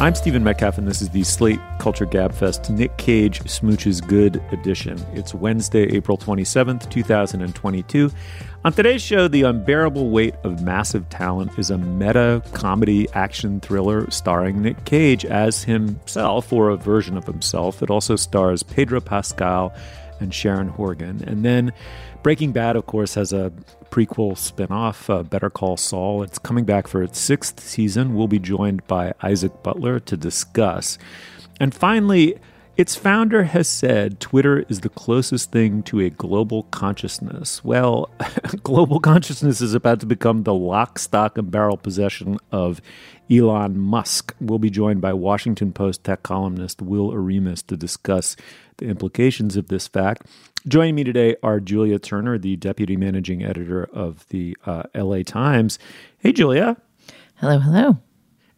I'm Stephen Metcalf, and this is the Slate Culture Gabfest Nick Cage Smooches Good edition. It's Wednesday, April 27th, 2022. On today's show, The Unbearable Weight of Massive Talent is a meta comedy action thriller starring Nick Cage as himself, or a version of himself. It also stars Pedro Pascal and Sharon Horgan. And then Breaking Bad, of course, has a prequel spinoff, uh, Better Call Saul. It's coming back for its sixth season. We'll be joined by Isaac Butler to discuss. And finally, its founder has said Twitter is the closest thing to a global consciousness. Well, global consciousness is about to become the lock, stock, and barrel possession of Elon Musk. We'll be joined by Washington Post tech columnist Will Oremus to discuss the implications of this fact. Joining me today are Julia Turner, the deputy managing editor of the uh, LA Times. Hey, Julia. Hello, hello.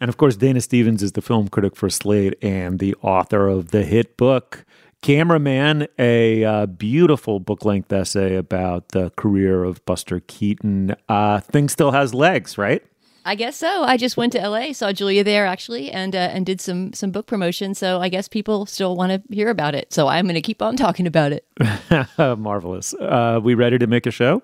And of course, Dana Stevens is the film critic for Slate and the author of the hit book Cameraman, a uh, beautiful book length essay about the career of Buster Keaton. Uh, thing still has legs, right? I guess so. I just went to LA, saw Julia there actually, and uh, and did some some book promotion. So I guess people still want to hear about it. So I'm going to keep on talking about it. Marvelous. Uh, we ready to make a show?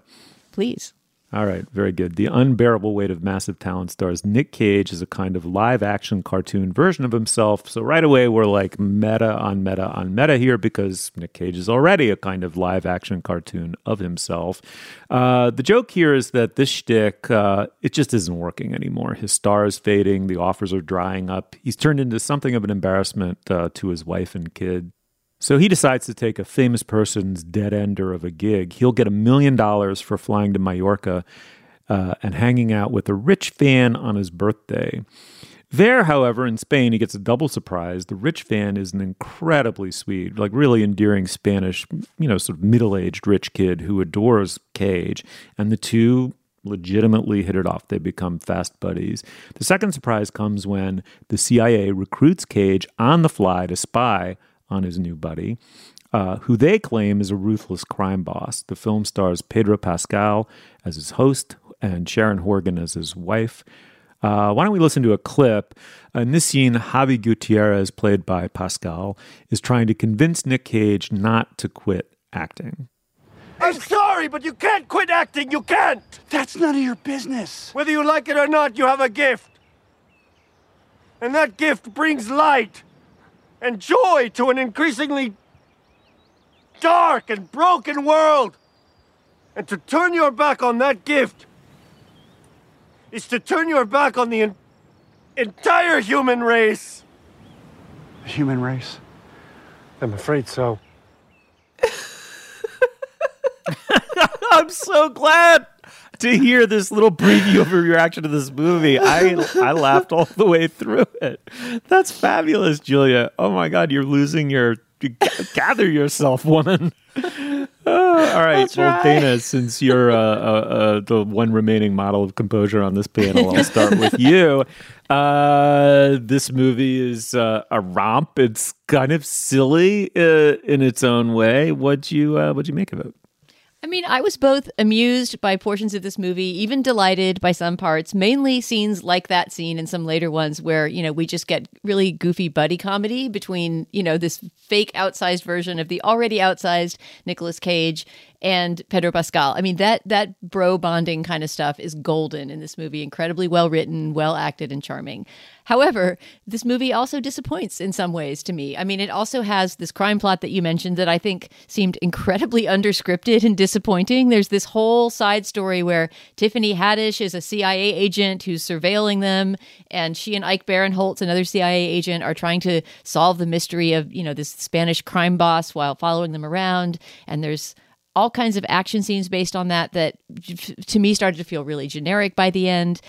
Please. All right, very good. The Unbearable Weight of Massive Talent stars Nick Cage as a kind of live action cartoon version of himself. So, right away, we're like meta on meta on meta here because Nick Cage is already a kind of live action cartoon of himself. Uh, the joke here is that this shtick, uh, it just isn't working anymore. His star is fading, the offers are drying up. He's turned into something of an embarrassment uh, to his wife and kid. So he decides to take a famous person's dead ender of a gig. He'll get a million dollars for flying to Mallorca uh, and hanging out with a rich fan on his birthday. There, however, in Spain, he gets a double surprise. The rich fan is an incredibly sweet, like really endearing Spanish, you know, sort of middle aged rich kid who adores Cage. And the two legitimately hit it off. They become fast buddies. The second surprise comes when the CIA recruits Cage on the fly to spy on his new buddy, uh, who they claim is a ruthless crime boss. The film stars Pedro Pascal as his host and Sharon Horgan as his wife. Uh, why don't we listen to a clip? In this scene, Javi Gutierrez, played by Pascal, is trying to convince Nick Cage not to quit acting. I'm sorry, but you can't quit acting. You can't. That's none of your business. Whether you like it or not, you have a gift. And that gift brings light and joy to an increasingly dark and broken world. And to turn your back on that gift is to turn your back on the en- entire human race. The human race? I'm afraid so. I'm so glad to hear this little preview of your reaction to this movie. I I laughed all the way through it. That's fabulous, Julia. Oh my God, you're losing your gather yourself, woman. Oh, all right, That's well, right. Dana, since you're uh, uh, uh, the one remaining model of composure on this panel, I'll start with you. Uh, this movie is uh, a romp. It's kind of silly uh, in its own way. What'd you uh, What'd you make of it? I mean, I was both amused by portions of this movie, even delighted by some parts, mainly scenes like that scene and some later ones where, you know, we just get really goofy buddy comedy between, you know, this fake outsized version of the already outsized Nicolas Cage and Pedro Pascal. I mean that that bro bonding kind of stuff is golden in this movie. Incredibly well written, well acted, and charming. However, this movie also disappoints in some ways to me. I mean, it also has this crime plot that you mentioned that I think seemed incredibly underscripted and disappointing. There's this whole side story where Tiffany Haddish is a CIA agent who's surveilling them, and she and Ike Barinholtz, another CIA agent, are trying to solve the mystery of you know this Spanish crime boss while following them around. And there's all kinds of action scenes based on that that to me started to feel really generic by the end.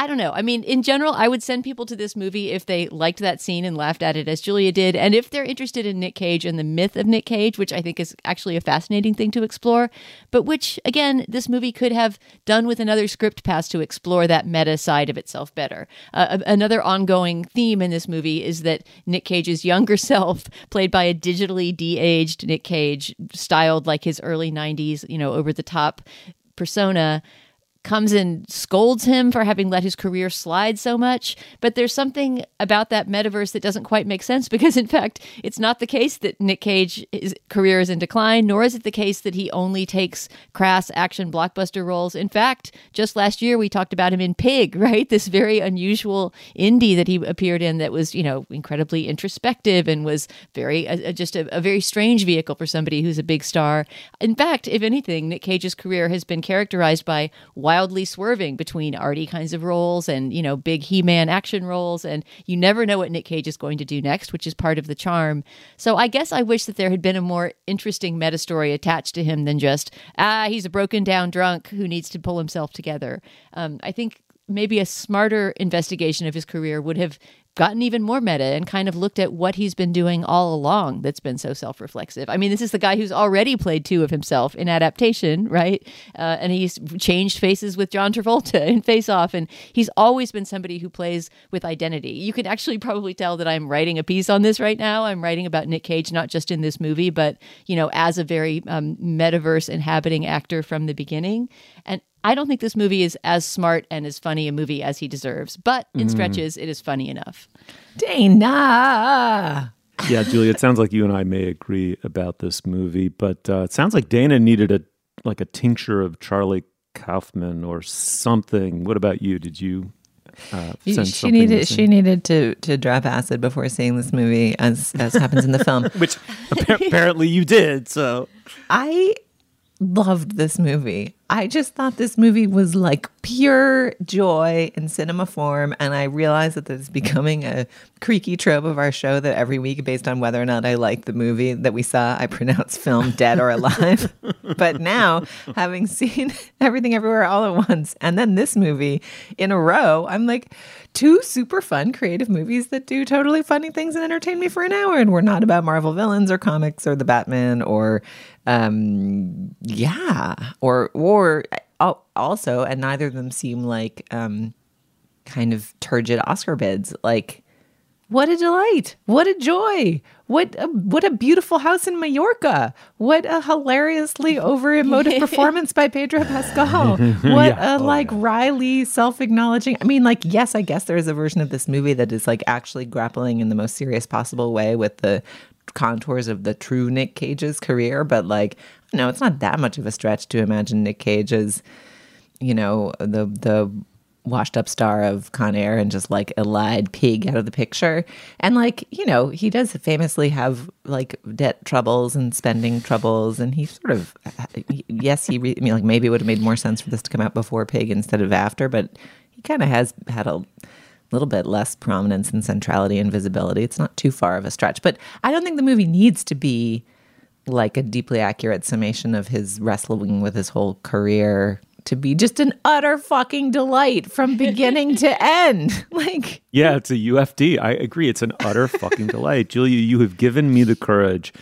I don't know. I mean, in general, I would send people to this movie if they liked that scene and laughed at it as Julia did, and if they're interested in Nick Cage and the myth of Nick Cage, which I think is actually a fascinating thing to explore, but which, again, this movie could have done with another script pass to explore that meta side of itself better. Uh, another ongoing theme in this movie is that Nick Cage's younger self, played by a digitally de-aged Nick Cage, styled like his early 90s, you know, over the top persona comes and scolds him for having let his career slide so much. But there's something about that metaverse that doesn't quite make sense because, in fact, it's not the case that Nick Cage's career is in decline, nor is it the case that he only takes crass action blockbuster roles. In fact, just last year we talked about him in Pig, right? This very unusual indie that he appeared in that was, you know, incredibly introspective and was very, uh, just a, a very strange vehicle for somebody who's a big star. In fact, if anything, Nick Cage's career has been characterized by wildly swerving between arty kinds of roles and, you know, big He Man action roles. And you never know what Nick Cage is going to do next, which is part of the charm. So I guess I wish that there had been a more interesting meta story attached to him than just, ah, he's a broken down drunk who needs to pull himself together. Um, I think maybe a smarter investigation of his career would have gotten even more meta and kind of looked at what he's been doing all along that's been so self reflexive. I mean, this is the guy who's already played two of himself in adaptation, right? Uh, and he's changed faces with John Travolta in Face Off. And he's always been somebody who plays with identity. You can actually probably tell that I'm writing a piece on this right now. I'm writing about Nick Cage, not just in this movie, but, you know, as a very um, metaverse inhabiting actor from the beginning. And I don't think this movie is as smart and as funny a movie as he deserves, but in mm. stretches, it is funny enough. Dana. Yeah, Julia, it sounds like you and I may agree about this movie, but uh, it sounds like Dana needed a like a tincture of Charlie Kaufman or something. What about you? Did you? Uh, she needed missing? she needed to to drop acid before seeing this movie, as as happens in the film, which apparently you did. So I loved this movie. I just thought this movie was like pure joy in cinema form. And I realized that this is becoming a creaky trope of our show that every week, based on whether or not I like the movie that we saw, I pronounce film dead or alive. but now, having seen everything everywhere all at once, and then this movie in a row, I'm like, two super fun, creative movies that do totally funny things and entertain me for an hour. And we're not about Marvel villains or comics or the Batman or, um, yeah, or, or or also, and neither of them seem like um, kind of turgid Oscar bids. Like, what a delight! What a joy! What a, what a beautiful house in Mallorca! What a hilariously over emotive performance by Pedro Pascal! What yeah. a oh, like yeah. wryly self acknowledging. I mean, like, yes, I guess there is a version of this movie that is like actually grappling in the most serious possible way with the contours of the true Nick Cage's career, but like no, it's not that much of a stretch to imagine Nick Cage as, you know, the the washed up star of Con Air and just like elide pig out of the picture. And like, you know, he does famously have like debt troubles and spending troubles. And he sort of, yes, he, re- I mean, like maybe it would have made more sense for this to come out before Pig instead of after, but he kind of has had a little bit less prominence and centrality and visibility. It's not too far of a stretch, but I don't think the movie needs to be like a deeply accurate summation of his wrestling with his whole career to be just an utter fucking delight from beginning to end. Like, yeah, it's a UFD. I agree. It's an utter fucking delight. Julia, you have given me the courage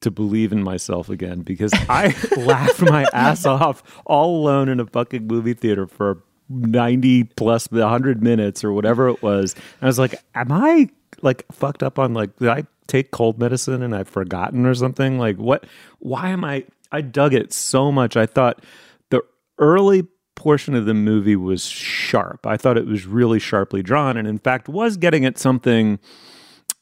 to believe in myself again because I laughed my ass off all alone in a fucking movie theater for 90 plus 100 minutes or whatever it was. And I was like, am I like fucked up on like, did I take cold medicine and I've forgotten or something? Like what why am I I dug it so much. I thought the early portion of the movie was sharp. I thought it was really sharply drawn and in fact was getting at something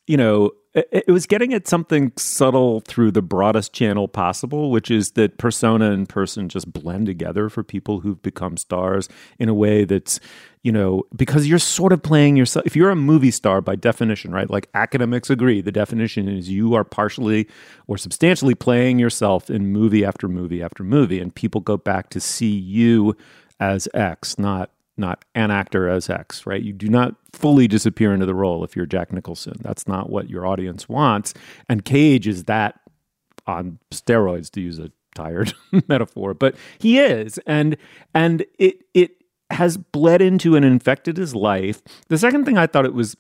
you know it, was getting at something subtle through the broadest channel possible, which is that persona and person just blend together for people who've become stars in a way that's, you know, because you're sort of playing yourself. If you're a movie star by definition, right? Like academics agree, the definition is you are partially or substantially playing yourself in movie after movie after movie, and people go back to see you as X, not not an actor as X, right? You do not fully disappear into the role if you're Jack Nicholson. That's not what your audience wants. And Cage is that on steroids, to use a tired metaphor, but he is, and and it it has bled into and infected his life. The second thing I thought it was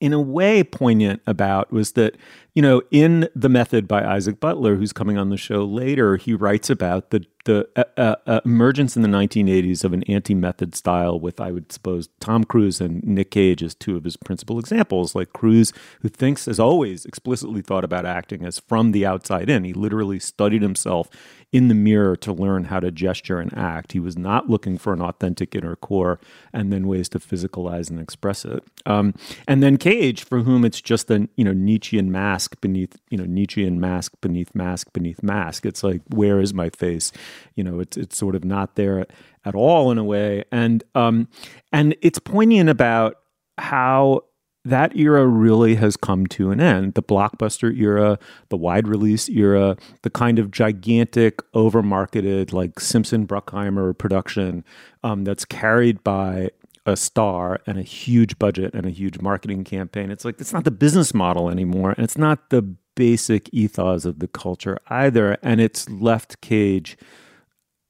in a way poignant about was that you know in the method by isaac butler who's coming on the show later he writes about the the uh, uh, uh emergence in the 1980s of an anti-method style with i would suppose tom cruise and nick cage as two of his principal examples like cruise who thinks has always explicitly thought about acting as from the outside in he literally studied himself in the mirror to learn how to gesture and act. He was not looking for an authentic inner core and then ways to physicalize and express it. Um, and then Cage, for whom it's just a you know Nietzschean mask beneath you know Nietzschean mask beneath mask beneath mask. It's like where is my face? You know, it's it's sort of not there at all in a way. And um, and it's poignant about how that era really has come to an end. The blockbuster era, the wide release era, the kind of gigantic, over marketed, like Simpson Bruckheimer production um, that's carried by a star and a huge budget and a huge marketing campaign. It's like, it's not the business model anymore. And it's not the basic ethos of the culture either. And it's left Cage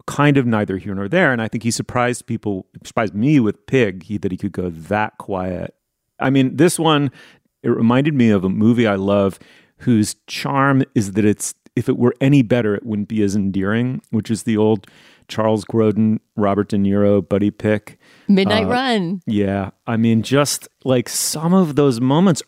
kind of neither here nor there. And I think he surprised people, surprised me with Pig, he, that he could go that quiet I mean, this one, it reminded me of a movie I love whose charm is that it's, if it were any better, it wouldn't be as endearing, which is the old Charles Grodin, Robert De Niro, Buddy Pick. Midnight uh, Run. Yeah. I mean, just like some of those moments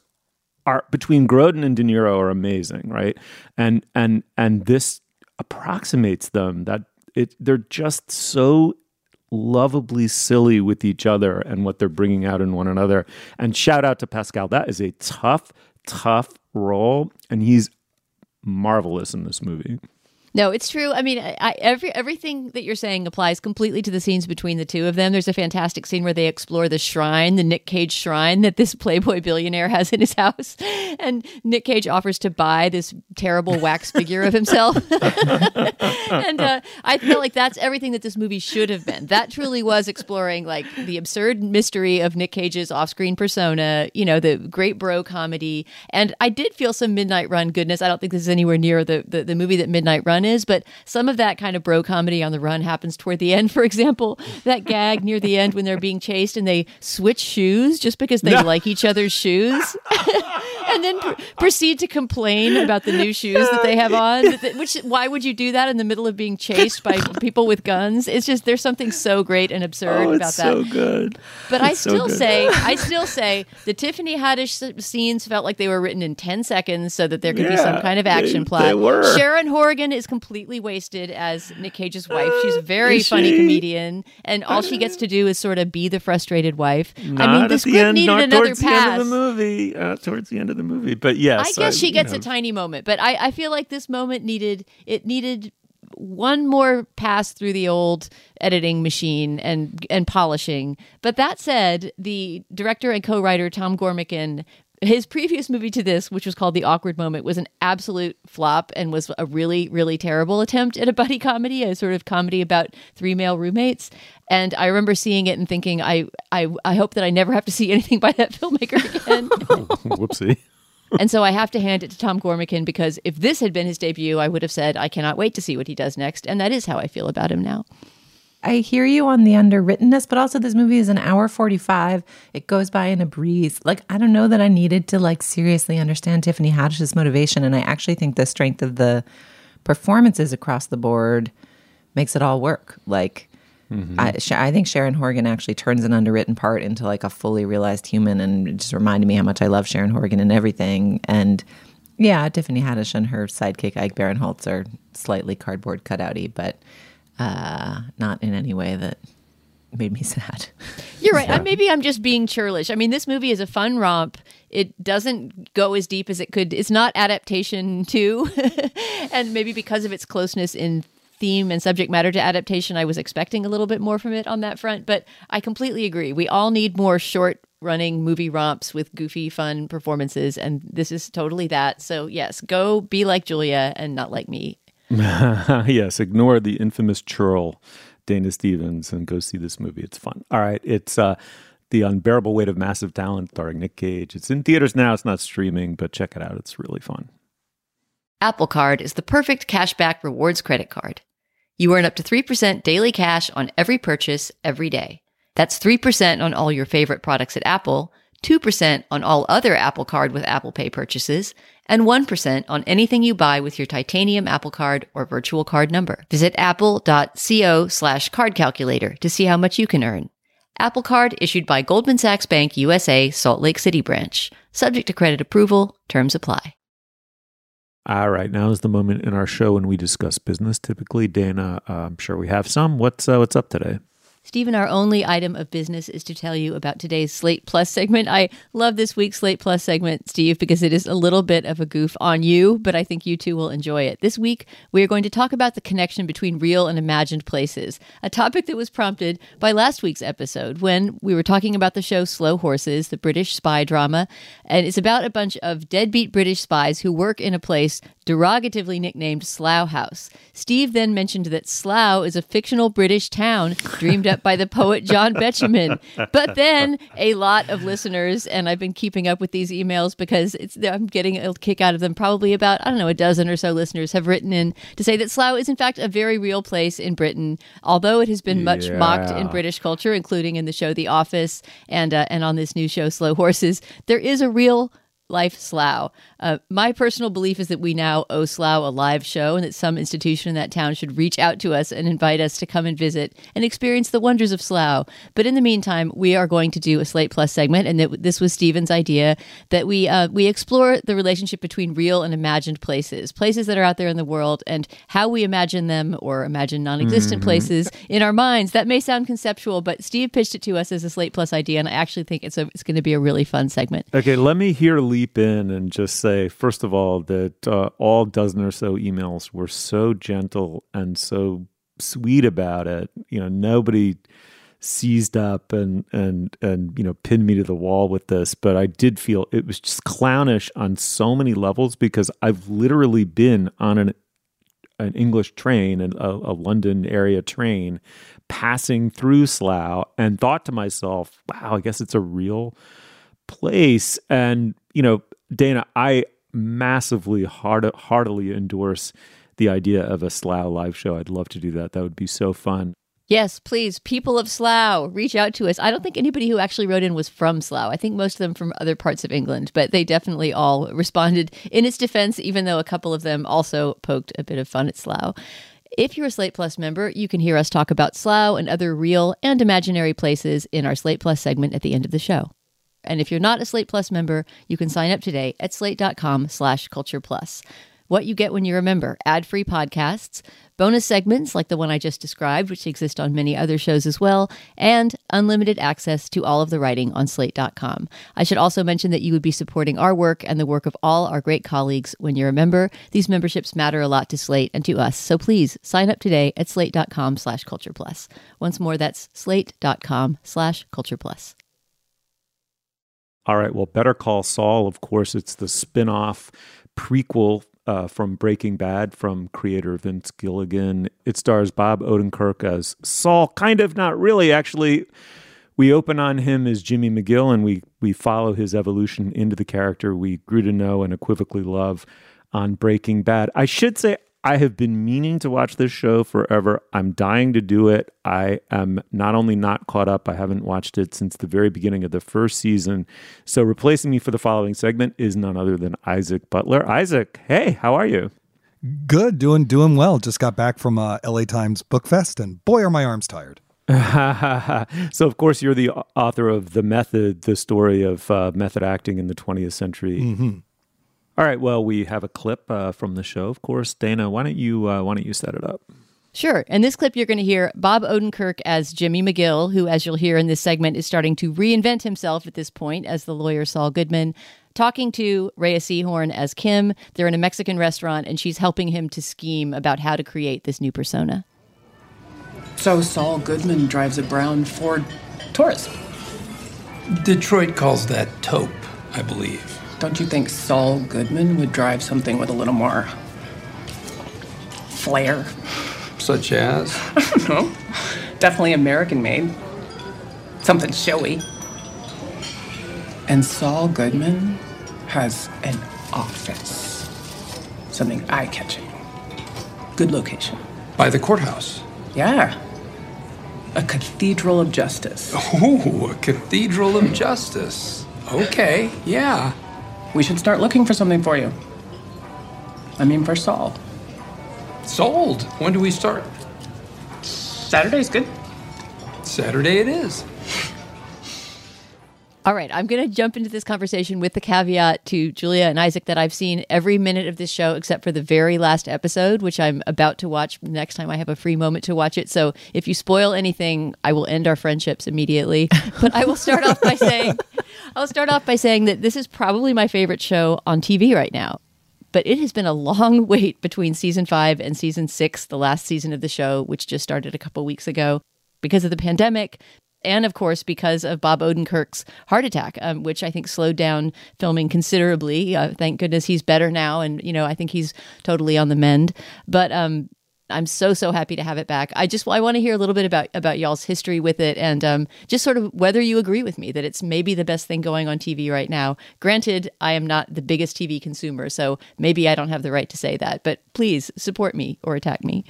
are between Grodin and De Niro are amazing, right? And and and this approximates them that it they're just so lovably silly with each other and what they're bringing out in one another. And shout out to Pascal. That is a tough, tough role. And he's marvelous in this movie. No, it's true. I mean, I, every everything that you're saying applies completely to the scenes between the two of them. There's a fantastic scene where they explore the shrine, the Nick Cage shrine that this Playboy billionaire has in his house, and Nick Cage offers to buy this terrible wax figure of himself. and uh, I feel like that's everything that this movie should have been. That truly was exploring like the absurd mystery of Nick Cage's off-screen persona. You know, the great bro comedy, and I did feel some Midnight Run goodness. I don't think this is anywhere near the the, the movie that Midnight Run run is, but some of that kind of bro comedy on the run happens toward the end. For example, that gag near the end when they're being chased and they switch shoes just because they like each other's shoes. and then pr- proceed to complain about the new shoes that they have on. Which why would you do that in the middle of being chased by people with guns? It's just there's something so great and absurd oh, about that. So good. But it's I still so say I still say the Tiffany Haddish scenes felt like they were written in ten seconds so that there could yeah, be some kind of action they, plot. They were. Sharon Horgan is completely wasted as Nick Cage's wife. She's a very funny she? comedian, and all she gets to do is sort of be the frustrated wife. Not I mean, the the end, needed not another pass. the end of the movie. Uh, towards the end of the movie, but yes, I guess she you gets know. a tiny moment, but I, I feel like this moment needed it needed one more pass through the old editing machine and and polishing. But that said, the director and co-writer Tom Gormican his previous movie to this, which was called The Awkward Moment, was an absolute flop and was a really, really terrible attempt at a buddy comedy, a sort of comedy about three male roommates. And I remember seeing it and thinking, I, I, I hope that I never have to see anything by that filmmaker again. Whoopsie. and so I have to hand it to Tom Gormican because if this had been his debut, I would have said, I cannot wait to see what he does next. And that is how I feel about him now. I hear you on the underwrittenness, but also this movie is an hour 45. It goes by in a breeze. Like, I don't know that I needed to like seriously understand Tiffany Haddish's motivation. And I actually think the strength of the performances across the board makes it all work. Like, mm-hmm. I, Sh- I think Sharon Horgan actually turns an underwritten part into like a fully realized human and it just reminded me how much I love Sharon Horgan and everything. And yeah, Tiffany Haddish and her sidekick Ike Barinholtz are slightly cardboard cutouty, but uh, not in any way that made me sad. You're right. Maybe I'm just being churlish. I mean, this movie is a fun romp. It doesn't go as deep as it could. It's not adaptation two, and maybe because of its closeness in theme and subject matter to adaptation, I was expecting a little bit more from it on that front. But I completely agree. We all need more short running movie romps with goofy, fun performances, and this is totally that. So yes, go be like Julia and not like me. yes, ignore the infamous churl, Dana Stevens, and go see this movie. It's fun. All right, it's uh, the unbearable weight of massive talent, starring Nick Cage. It's in theaters now. It's not streaming, but check it out. It's really fun. Apple Card is the perfect cashback rewards credit card. You earn up to 3% daily cash on every purchase every day. That's 3% on all your favorite products at Apple, 2% on all other Apple Card with Apple Pay purchases, and 1% on anything you buy with your titanium Apple Card or virtual card number. Visit apple.co slash card calculator to see how much you can earn. Apple Card issued by Goldman Sachs Bank USA, Salt Lake City branch. Subject to credit approval, terms apply. All right, now is the moment in our show when we discuss business. Typically, Dana, uh, I'm sure we have some. What's uh, what's up today? Stephen, our only item of business is to tell you about today's Slate Plus segment. I love this week's Slate Plus segment, Steve, because it is a little bit of a goof on you, but I think you too will enjoy it. This week, we are going to talk about the connection between real and imagined places, a topic that was prompted by last week's episode when we were talking about the show Slow Horses, the British spy drama. And it's about a bunch of deadbeat British spies who work in a place derogatively nicknamed Slough House. Steve then mentioned that Slough is a fictional British town dreamed up by the poet John Betjeman. But then a lot of listeners, and I've been keeping up with these emails because I'm getting a kick out of them. Probably about, I don't know, a dozen or so listeners have written in to say that Slough is, in fact, a very real place in Britain, although it has been much yeah. mocked in British culture, including in the show The Office and, uh, and on this new show, Slow Horses. There is a real life Slough. Uh, my personal belief is that we now owe Slough a live show and that some institution in that town should reach out to us and invite us to come and visit and experience the wonders of Slough. But in the meantime, we are going to do a Slate Plus segment, and that this was Stephen's idea that we uh, we explore the relationship between real and imagined places, places that are out there in the world, and how we imagine them or imagine non-existent mm-hmm. places in our minds. That may sound conceptual, but Steve pitched it to us as a Slate Plus idea, and I actually think it's a, it's going to be a really fun segment. Okay, let me hear leap in and just say, first of all, that uh, all dozen or so emails were so gentle and so sweet about it. You know, nobody seized up and and and you know pinned me to the wall with this but i did feel it was just clownish on so many levels because i've literally been on an an english train and a, a london area train passing through slough and thought to myself wow i guess it's a real place and you know, Dana, I massively heartily endorse the idea of a Slough live show. I'd love to do that. That would be so fun. Yes, please, people of Slough, reach out to us. I don't think anybody who actually wrote in was from Slough. I think most of them from other parts of England, but they definitely all responded in its defense, even though a couple of them also poked a bit of fun at Slough. If you're a Slate Plus member, you can hear us talk about Slough and other real and imaginary places in our Slate Plus segment at the end of the show. And if you're not a Slate Plus member, you can sign up today at slate.com slash culture plus. What you get when you're a member ad free podcasts, bonus segments like the one I just described, which exist on many other shows as well, and unlimited access to all of the writing on slate.com. I should also mention that you would be supporting our work and the work of all our great colleagues when you're a member. These memberships matter a lot to Slate and to us, so please sign up today at slate.com slash culture plus. Once more, that's slate.com slash culture plus. All right. Well, Better Call Saul, of course, it's the spin off prequel uh, from Breaking Bad from creator Vince Gilligan. It stars Bob Odenkirk as Saul, kind of, not really, actually. We open on him as Jimmy McGill and we, we follow his evolution into the character we grew to know and equivocally love on Breaking Bad. I should say, I have been meaning to watch this show forever. I'm dying to do it. I am not only not caught up, I haven't watched it since the very beginning of the first season. So replacing me for the following segment is none other than Isaac Butler. Isaac, hey, how are you? Good, doing doing well. Just got back from uh, LA Times Book Fest, and boy, are my arms tired. so, of course, you're the author of The Method, the story of uh, method acting in the 20th century. Mm-hmm. All right. Well, we have a clip uh, from the show, of course. Dana, why don't you uh, why don't you set it up? Sure. In this clip, you're going to hear Bob Odenkirk as Jimmy McGill, who, as you'll hear in this segment, is starting to reinvent himself at this point as the lawyer Saul Goodman, talking to Rhea Seehorn as Kim. They're in a Mexican restaurant, and she's helping him to scheme about how to create this new persona. So Saul Goodman drives a brown Ford Taurus. Detroit calls that taupe, I believe. Don't you think Saul Goodman would drive something with a little more flair? Such as? no. Definitely American made. Something showy. And Saul Goodman has an office. Something eye catching. Good location. By the courthouse. Yeah. A cathedral of justice. Oh, a cathedral of justice. Okay, yeah. We should start looking for something for you. I mean, for Saul. Sold. When do we start? Saturday's good. Saturday it is. All right, I'm going to jump into this conversation with the caveat to Julia and Isaac that I've seen every minute of this show except for the very last episode, which I'm about to watch next time I have a free moment to watch it. So if you spoil anything, I will end our friendships immediately. But I will start off by saying, I'll start off by saying that this is probably my favorite show on TV right now. But it has been a long wait between season five and season six, the last season of the show, which just started a couple weeks ago because of the pandemic, and of course because of Bob Odenkirk's heart attack, um, which I think slowed down filming considerably. Uh, thank goodness he's better now, and you know I think he's totally on the mend. But um, I'm so so happy to have it back. I just I want to hear a little bit about about y'all's history with it, and um, just sort of whether you agree with me that it's maybe the best thing going on TV right now. Granted, I am not the biggest TV consumer, so maybe I don't have the right to say that. But please support me or attack me.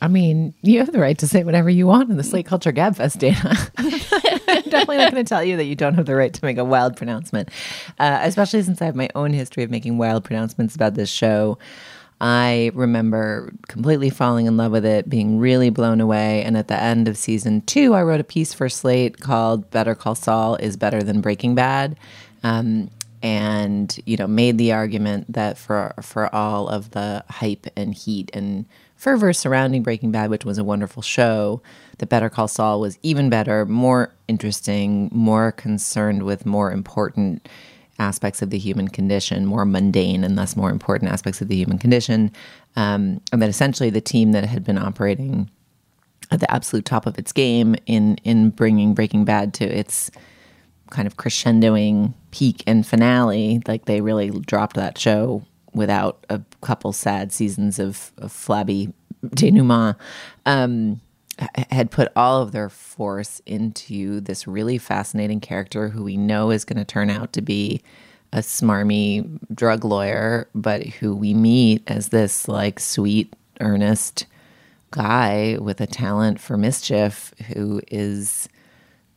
I mean, you have the right to say whatever you want in the Slate Culture Gabfest, Dana. I'm definitely not going to tell you that you don't have the right to make a wild pronouncement, uh, especially since I have my own history of making wild pronouncements about this show. I remember completely falling in love with it, being really blown away. And at the end of season two, I wrote a piece for Slate called Better Call Saul is Better Than Breaking Bad. Um, and, you know, made the argument that for, for all of the hype and heat and fervor surrounding Breaking Bad, which was a wonderful show, that Better Call Saul was even better, more interesting, more concerned with more important aspects of the human condition, more mundane and thus more important aspects of the human condition. Um, and that essentially the team that had been operating at the absolute top of its game in in bringing Breaking Bad to its kind of crescendoing peak and finale, like they really dropped that show without a couple sad seasons of, of flabby denouement. Um, had put all of their force into this really fascinating character who we know is going to turn out to be a smarmy drug lawyer, but who we meet as this like sweet, earnest guy with a talent for mischief who is,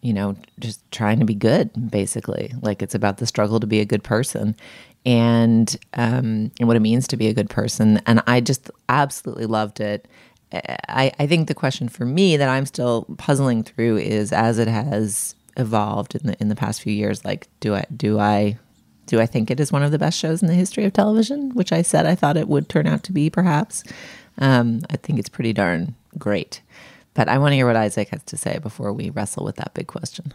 you know, just trying to be good, basically. Like it's about the struggle to be a good person and um, and what it means to be a good person. And I just absolutely loved it. I, I think the question for me that I'm still puzzling through is as it has evolved in the in the past few years, like do I do I do I think it is one of the best shows in the history of television? Which I said I thought it would turn out to be, perhaps. Um, I think it's pretty darn great. But I want to hear what Isaac has to say before we wrestle with that big question.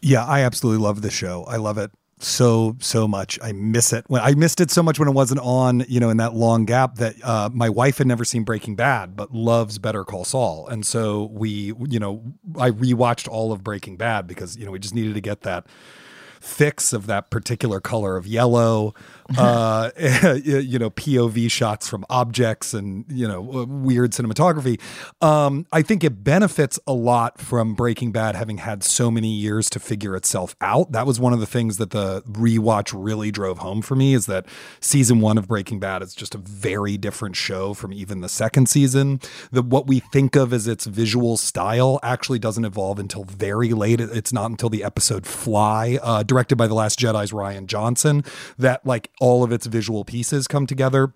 Yeah, I absolutely love the show. I love it so so much. I miss it. When I missed it so much when it wasn't on, you know, in that long gap that uh, my wife had never seen Breaking Bad, but loves Better Call Saul, and so we, you know, I rewatched all of Breaking Bad because you know we just needed to get that fix of that particular color of yellow, uh, you know, POV shots from objects and, you know, weird cinematography. Um, I think it benefits a lot from Breaking Bad having had so many years to figure itself out. That was one of the things that the rewatch really drove home for me is that season one of Breaking Bad is just a very different show from even the second season. That what we think of as its visual style actually doesn't evolve until very late. It's not until the episode Fly, uh, directed by The Last Jedi's Rian Johnson, that like all of its visual pieces come together.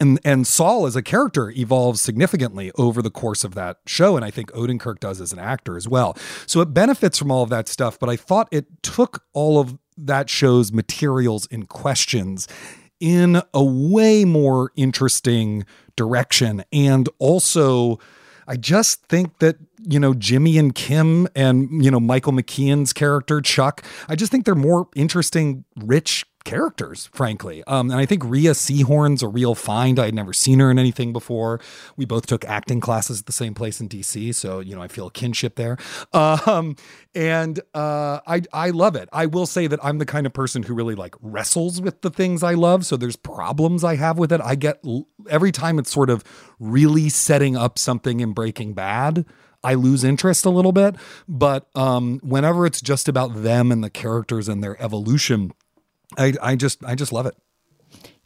And and Saul as a character evolves significantly over the course of that show, and I think Odenkirk does as an actor as well. So it benefits from all of that stuff. But I thought it took all of that show's materials and questions in a way more interesting direction. And also, I just think that, you know, Jimmy and Kim and, you know, Michael McKean's character, Chuck, I just think they're more interesting, rich characters, frankly. Um, and I think Rhea Seehorn's a real find. I had never seen her in anything before. We both took acting classes at the same place in DC, so you know I feel a kinship there. Um, and uh, I I love it. I will say that I'm the kind of person who really like wrestles with the things I love. So there's problems I have with it. I get every time it's sort of really setting up something in Breaking Bad. I lose interest a little bit, but um, whenever it's just about them and the characters and their evolution, I, I just I just love it.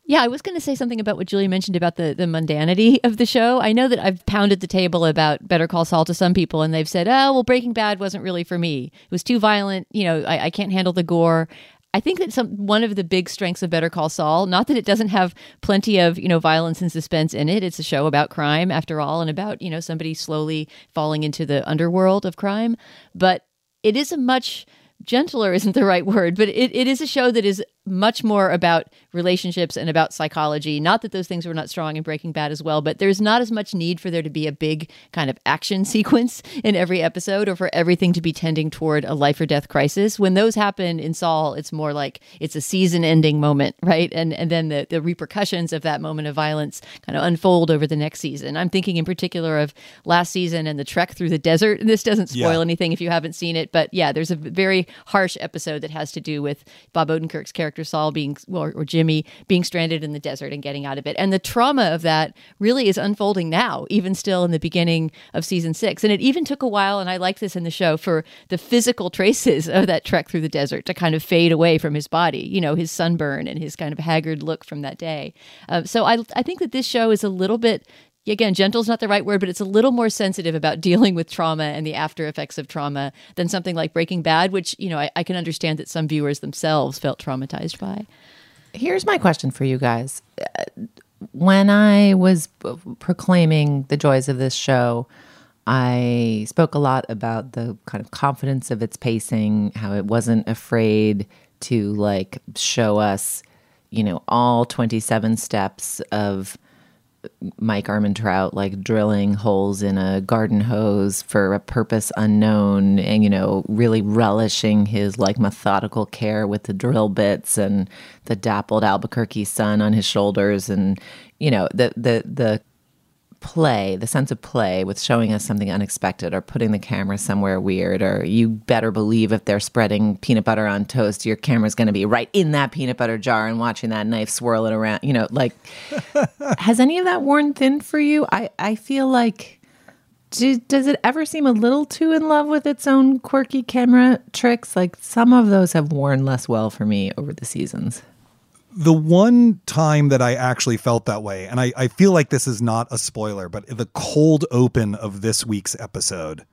Yeah, I was going to say something about what Julie mentioned about the, the mundanity of the show. I know that I've pounded the table about Better Call Saul to some people, and they've said, oh, well, Breaking Bad wasn't really for me. It was too violent. You know, I, I can't handle the gore. I think that some one of the big strengths of Better Call Saul, not that it doesn't have plenty of you know violence and suspense in it. It's a show about crime, after all, and about you know somebody slowly falling into the underworld of crime. But it is a much gentler isn't the right word, but it, it is a show that is much more about relationships and about psychology. Not that those things were not strong in Breaking Bad as well, but there's not as much need for there to be a big kind of action sequence in every episode or for everything to be tending toward a life or death crisis. When those happen in Saul, it's more like it's a season ending moment, right? And and then the, the repercussions of that moment of violence kind of unfold over the next season. I'm thinking in particular of last season and the trek through the desert. And this doesn't spoil Yeah. anything if you haven't seen it, but yeah, there's a very harsh episode that has to do with Bob Odenkirk's character Saul being or, or Jimmy being stranded in the desert and getting out of it. And the trauma of that really is unfolding now, even still in the beginning of season 6. And it even took a while and I like this in the show for the physical traces of that trek through the desert to kind of fade away from his body, you know, his sunburn and his kind of haggard look from that day. Uh, so I I think that this show is a little bit again, gentle is not the right word, but it's a little more sensitive about dealing with trauma and the after effects of trauma than something like Breaking Bad, which, you know, I, I can understand that some viewers themselves felt traumatized by. Here's my question for you guys. Uh, When I was proclaiming the joys of this show, I spoke a lot about the kind of confidence of its pacing, how it wasn't afraid to like show us, you know, all 27 steps of Mike Ehrmantraut like drilling holes in a garden hose for a purpose unknown and you know really relishing his like methodical care with the drill bits and the dappled Albuquerque sun on his shoulders and you know the the the play, the sense of play with showing us something unexpected or putting the camera somewhere weird, or you better believe if they're spreading peanut butter on toast, your camera's going to be right in that peanut butter jar and watching that knife swirl it around. You know, like, has any of that worn thin for you? I, I feel like. Do, does it ever seem a little too in love with its own quirky camera tricks? Like some of those have worn less well for me over the seasons. The one time that I actually felt that way, and I, I feel like this is not a spoiler, but the cold open of this week's episode,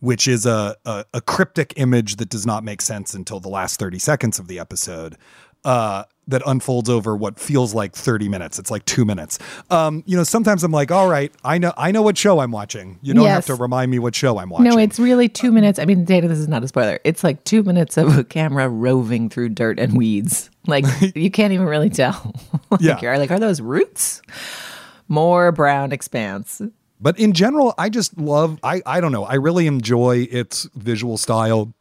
which is a, a, a cryptic image that does not make sense until the last 30 seconds of the episode, uh, that unfolds over what feels like 30 minutes. It's like two minutes. Um, you know, sometimes I'm like, all right, I know I know what show I'm watching. You don't Yes. have to remind me what show I'm watching. No, it's really two minutes. I mean, Dana, this is not a spoiler. It's like two minutes of a camera roving through dirt and weeds. Like you can't even really tell. like, Yeah. You're like, are those roots? More brown expanse. But in general, I just love I I don't know. I really enjoy its visual style.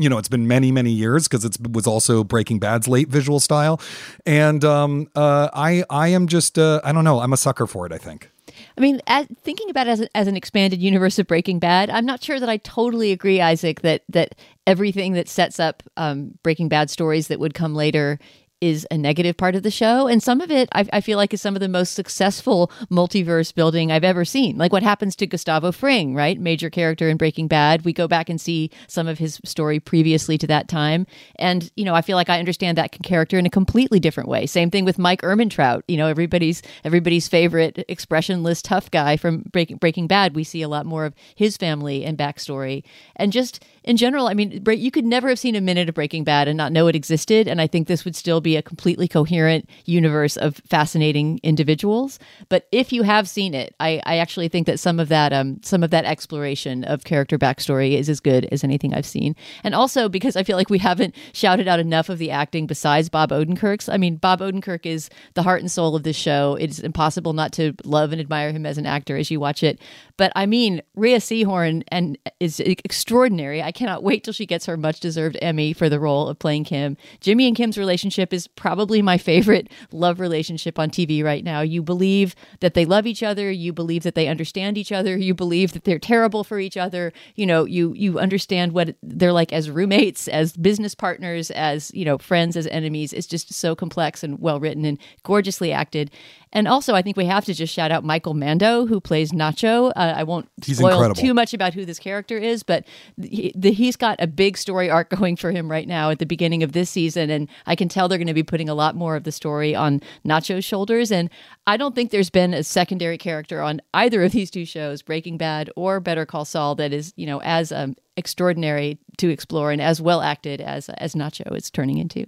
You know, it's been many many years because it was also Breaking Bad's late visual style, and um, uh, I I am just uh, I don't know. I'm a sucker for it. I think. I mean, as, thinking about it as, as an expanded universe of Breaking Bad, I'm not sure that I totally agree, Isaac, that that everything that sets up um, Breaking Bad stories that would come later is a negative part of the show. And some of it, I, I feel like, is some of the most successful multiverse building I've ever seen. Like what happens to Gustavo Fring, right? Major character in Breaking Bad. We go back and see some of his story previously to that time. And, you know, I feel like I understand that character in a completely different way. Same thing with Mike Ehrmantraut, you know, everybody's everybody's favorite expressionless tough guy from Breaking Breaking Bad. We see a lot more of his family and backstory. And just in general, I mean, you could never have seen a minute of Breaking Bad and not know it existed. And I think this would still be be a completely coherent universe of fascinating individuals. But if you have seen it, I, I actually think that some of that um, some of that exploration of character backstory is as good as anything I've seen. And also because I feel like we haven't shouted out enough of the acting besides Bob Odenkirk's. I mean, Bob Odenkirk is the heart and soul of this show. It's impossible not to love and admire him as an actor as you watch it. But I mean, Rhea Seehorn and is extraordinary. I cannot wait till she gets her much deserved Emmy for the role of playing Kim. Jimmy and Kim's relationship is probably my favorite love relationship on TV right now. You believe that they love each other, you believe that they understand each other, you believe that they're terrible for each other. You know, you you understand what they're like as roommates, as business partners, as, you know, friends, as enemies. It's just so complex and well written and gorgeously acted. And also, I think we have to just shout out Michael Mando, who plays Nacho. Uh, I won't He's spoil incredible. too much about who this character is, but he, the, he's got a big story arc going for him right now at the beginning of this season. And I can tell they're going to be putting a lot more of the story on Nacho's shoulders. And I don't think there's been a secondary character on either of these two shows, Breaking Bad or Better Call Saul, that is, you know, as um, extraordinary to explore and as well acted as as Nacho is turning into.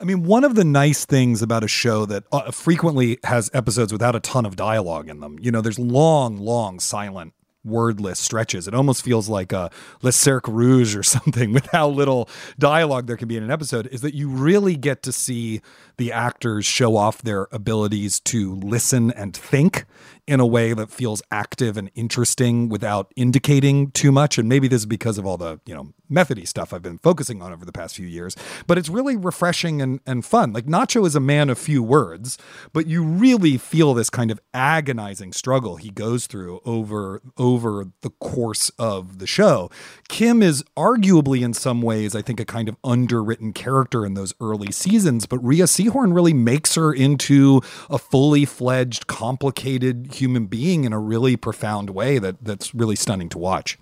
I mean, one of the nice things about a show that uh, frequently has episodes without a ton of dialogue in them, you know, there's long, long silent wordless stretches. It almost feels like a Le Cercle Rouge or something with how little dialogue there can be in an episode is that you really get to see the actors show off their abilities to listen and think in a way that feels active and interesting without indicating too much. And maybe this is because of all the, you know, methody stuff I've been focusing on over the past few years. But it's really refreshing and, and fun. Like Nacho is a man of few words, but you really feel this kind of agonizing struggle he goes through over over the course of the show. Kim is arguably in some ways, I think, a kind of underwritten character in those early seasons, but Rhea Seehorn really makes her into a fully fledged, complicated human being in a really profound way that that's really stunning to watch.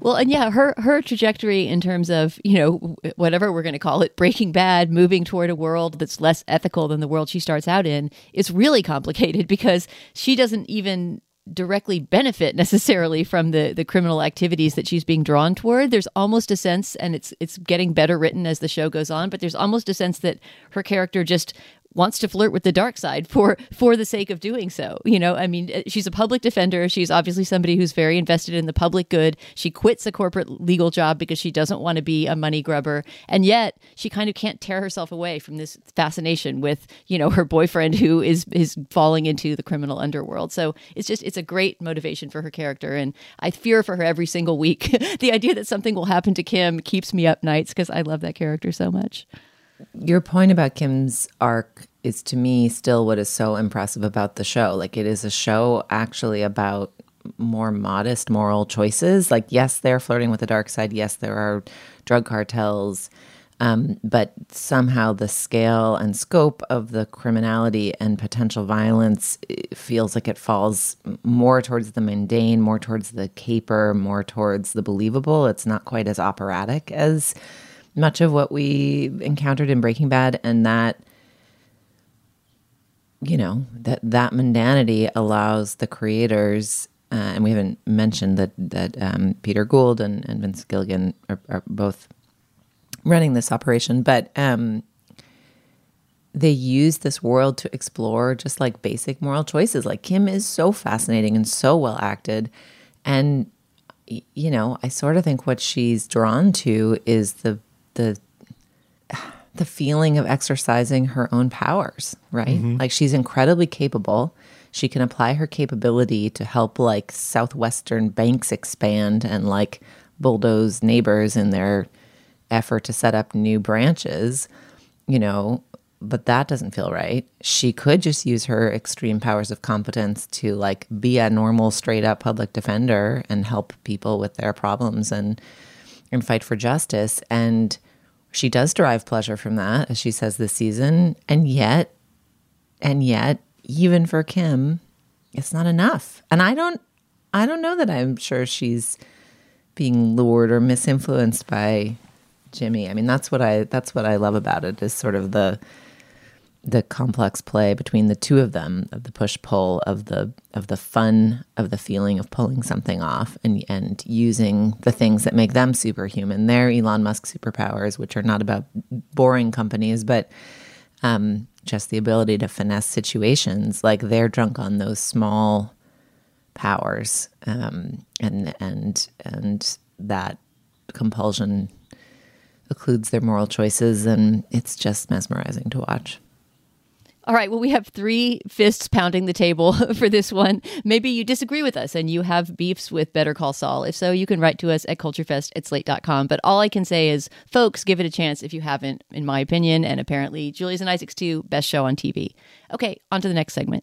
Well, and yeah, her her trajectory in terms of you know whatever we're going to call it, Breaking Bad, moving toward a world that's less ethical than the world she starts out in, is really complicated because she doesn't even directly benefit necessarily from the the criminal activities that she's being drawn toward. There's almost a sense, and it's it's getting better written as the show goes on, but there's almost a sense that her character just wants to flirt with the dark side for for the sake of doing so. You know, I mean, uh, she's a public defender. She's obviously somebody who's very invested in the public good. She quits a corporate legal job because she doesn't want to be a money grubber, and yet she kind of can't tear herself away from this fascination with you know her boyfriend who is is falling into the criminal underworld. So it's just it's a great motivation for her character, and I fear for her every single week. the idea that something will happen to Kim keeps me up nights because I love that character so much. Your point about Kim's arc is to me still what is so impressive about the show. Like it is a show actually about more modest moral choices. Like yes, they're flirting with the dark side. Yes, there are drug cartels. Um, but somehow the scale and scope of the criminality and potential violence feels like it falls more towards the mundane, more towards the caper, more towards the believable. It's not quite as operatic as much of what we encountered in Breaking Bad, and that you know that that mundanity allows the creators, uh, and we haven't mentioned that that um, Peter Gould and, and Vince Gilligan are, are both running this operation, but um, they use this world to explore just like basic moral choices. Like Kim is so fascinating and so well acted, and you know, I sort of think what she's drawn to is the the the feeling of exercising her own powers, right? Mm-hmm. Like she's incredibly capable. She can apply her capability to help like southwestern banks expand and like bulldoze neighbors in their effort to set up new branches, you know, but that doesn't feel right. She could just use her extreme powers of competence to like be a normal straight up public defender and help people with their problems and and fight for justice and she does derive pleasure from that as she says this season and yet and yet even for Kim it's not enough. And I don't I don't know that I'm sure she's being lured or misinfluenced by Jimmy. I mean, that's what I that's what I love about it is sort of the the complex play between the two of them of the push pull of the of the fun of the feeling of pulling something off and and using the things that make them superhuman their Elon Musk superpowers which are not about boring companies but um, just the ability to finesse situations. Like they're drunk on those small powers, um, and and and that compulsion occludes their moral choices, and it's just mesmerizing to watch. All right. Well, we have three fists pounding the table for this one. Maybe you disagree with us and you have beefs with Better Call Saul. If so, you can write to us at culturefest at slate.com. But all I can say is, folks, give it a chance if you haven't, in my opinion. And apparently, Julia's and Isaac's too. Best show on TV. Okay, on to the next segment.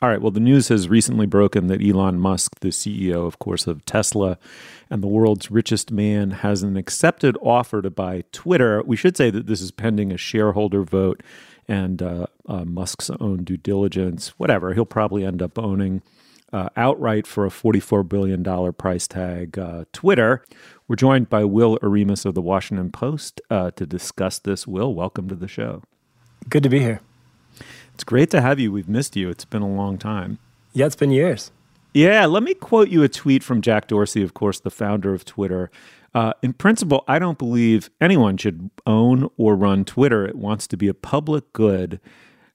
All right. Well, the news has recently broken that Elon Musk, the CEO, of course, of Tesla and the world's richest man, has an accepted offer to buy Twitter. We should say that this is pending a shareholder vote and uh, uh, Musk's own due diligence. Whatever. He'll probably end up owning uh, outright for a $44 billion price tag uh, Twitter. We're joined by Will Oremus of the Washington Post uh, to discuss this. Will, welcome to the show. Good to be here. It's great to have you. We've missed you. It's been a long time. Yeah, it's been years. Yeah, let me quote you a tweet from Jack Dorsey, of course, the founder of Twitter. Uh, in principle, I don't believe anyone should own or run Twitter. It wants to be a public good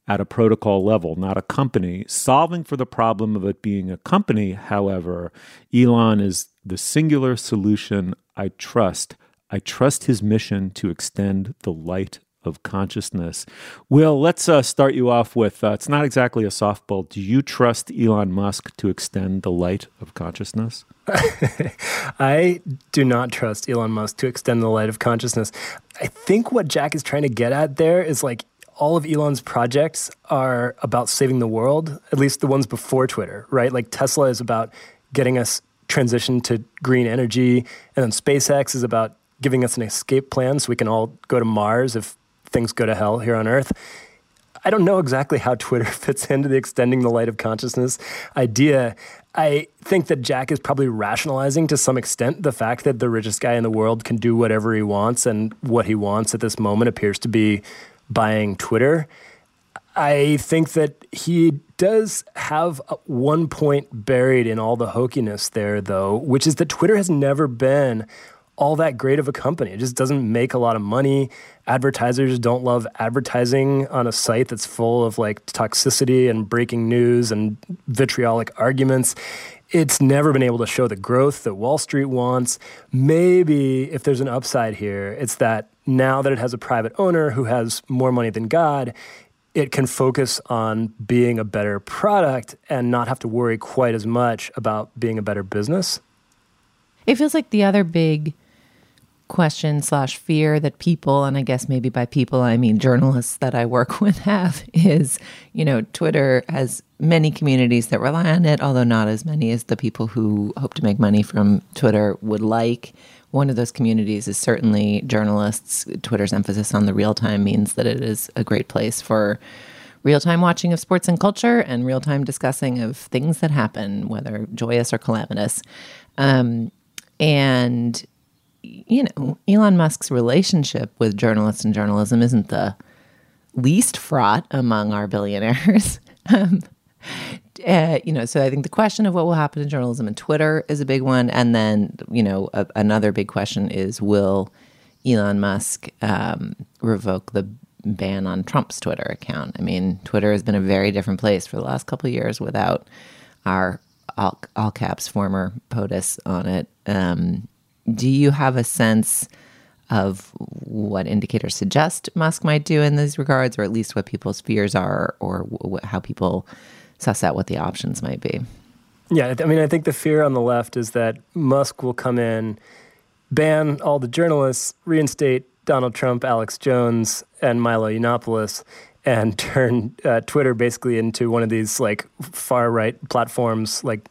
at a protocol level, not a company. Solving for the problem of it being a company, however, Elon is the singular solution I trust. I trust his mission to extend the light of consciousness. Will, let's uh, start you off with uh, it's not exactly a softball. Do you trust Elon Musk to extend the light of consciousness? I do not trust Elon Musk to extend the light of consciousness. I think what Jack is trying to get at there is like all of Elon's projects are about saving the world, at least the ones before Twitter, right? Like Tesla is about getting us transition to green energy, and then SpaceX is about giving us an escape plan so we can all go to Mars if things go to hell here on Earth. I don't know exactly how Twitter fits into the extending the light of consciousness idea. I think that Jack is probably rationalizing to some extent the fact that the richest guy in the world can do whatever he wants, and what he wants at this moment appears to be buying Twitter. I think that he does have uh, one point buried in all the hokiness there, though, which is that Twitter has never been all that great of a company. It just doesn't make a lot of money. Advertisers don't love advertising on a site that's full of like toxicity and breaking news and vitriolic arguments. It's never been able to show the growth that Wall Street wants. Maybe if there's an upside here, it's that now that it has a private owner who has more money than God, it can focus on being a better product and not have to worry quite as much about being a better business. It feels like the other big question slash fear that people, and I guess maybe by people I mean journalists that I work with have is, you know, Twitter has many communities that rely on it, although not as many as the people who hope to make money from Twitter would like. One of those communities is certainly journalists. Twitter's emphasis on the real time means that it is a great place for real time watching of sports and culture and real time discussing of things that happen, whether joyous or calamitous. Um, and you know, Elon Musk's relationship with journalists and journalism isn't the least fraught among our billionaires. um, uh, you know, so I think the question of what will happen to journalism and Twitter is a big one, and then you know a, another big question is will Elon Musk um, revoke the ban on Trump's Twitter account? I mean, Twitter has been a very different place for the last couple of years without our all, all caps former POTUS on it. Um, do you have a sense? of what indicators suggest Musk might do in these regards, or at least what people's fears are, or how people suss out what the options might be. Yeah, I mean, I think the fear on the left is that Musk will come in, ban all the journalists, reinstate Donald Trump, Alex Jones, and Milo Yiannopoulos, and turn uh, Twitter basically into one of these like far right platforms like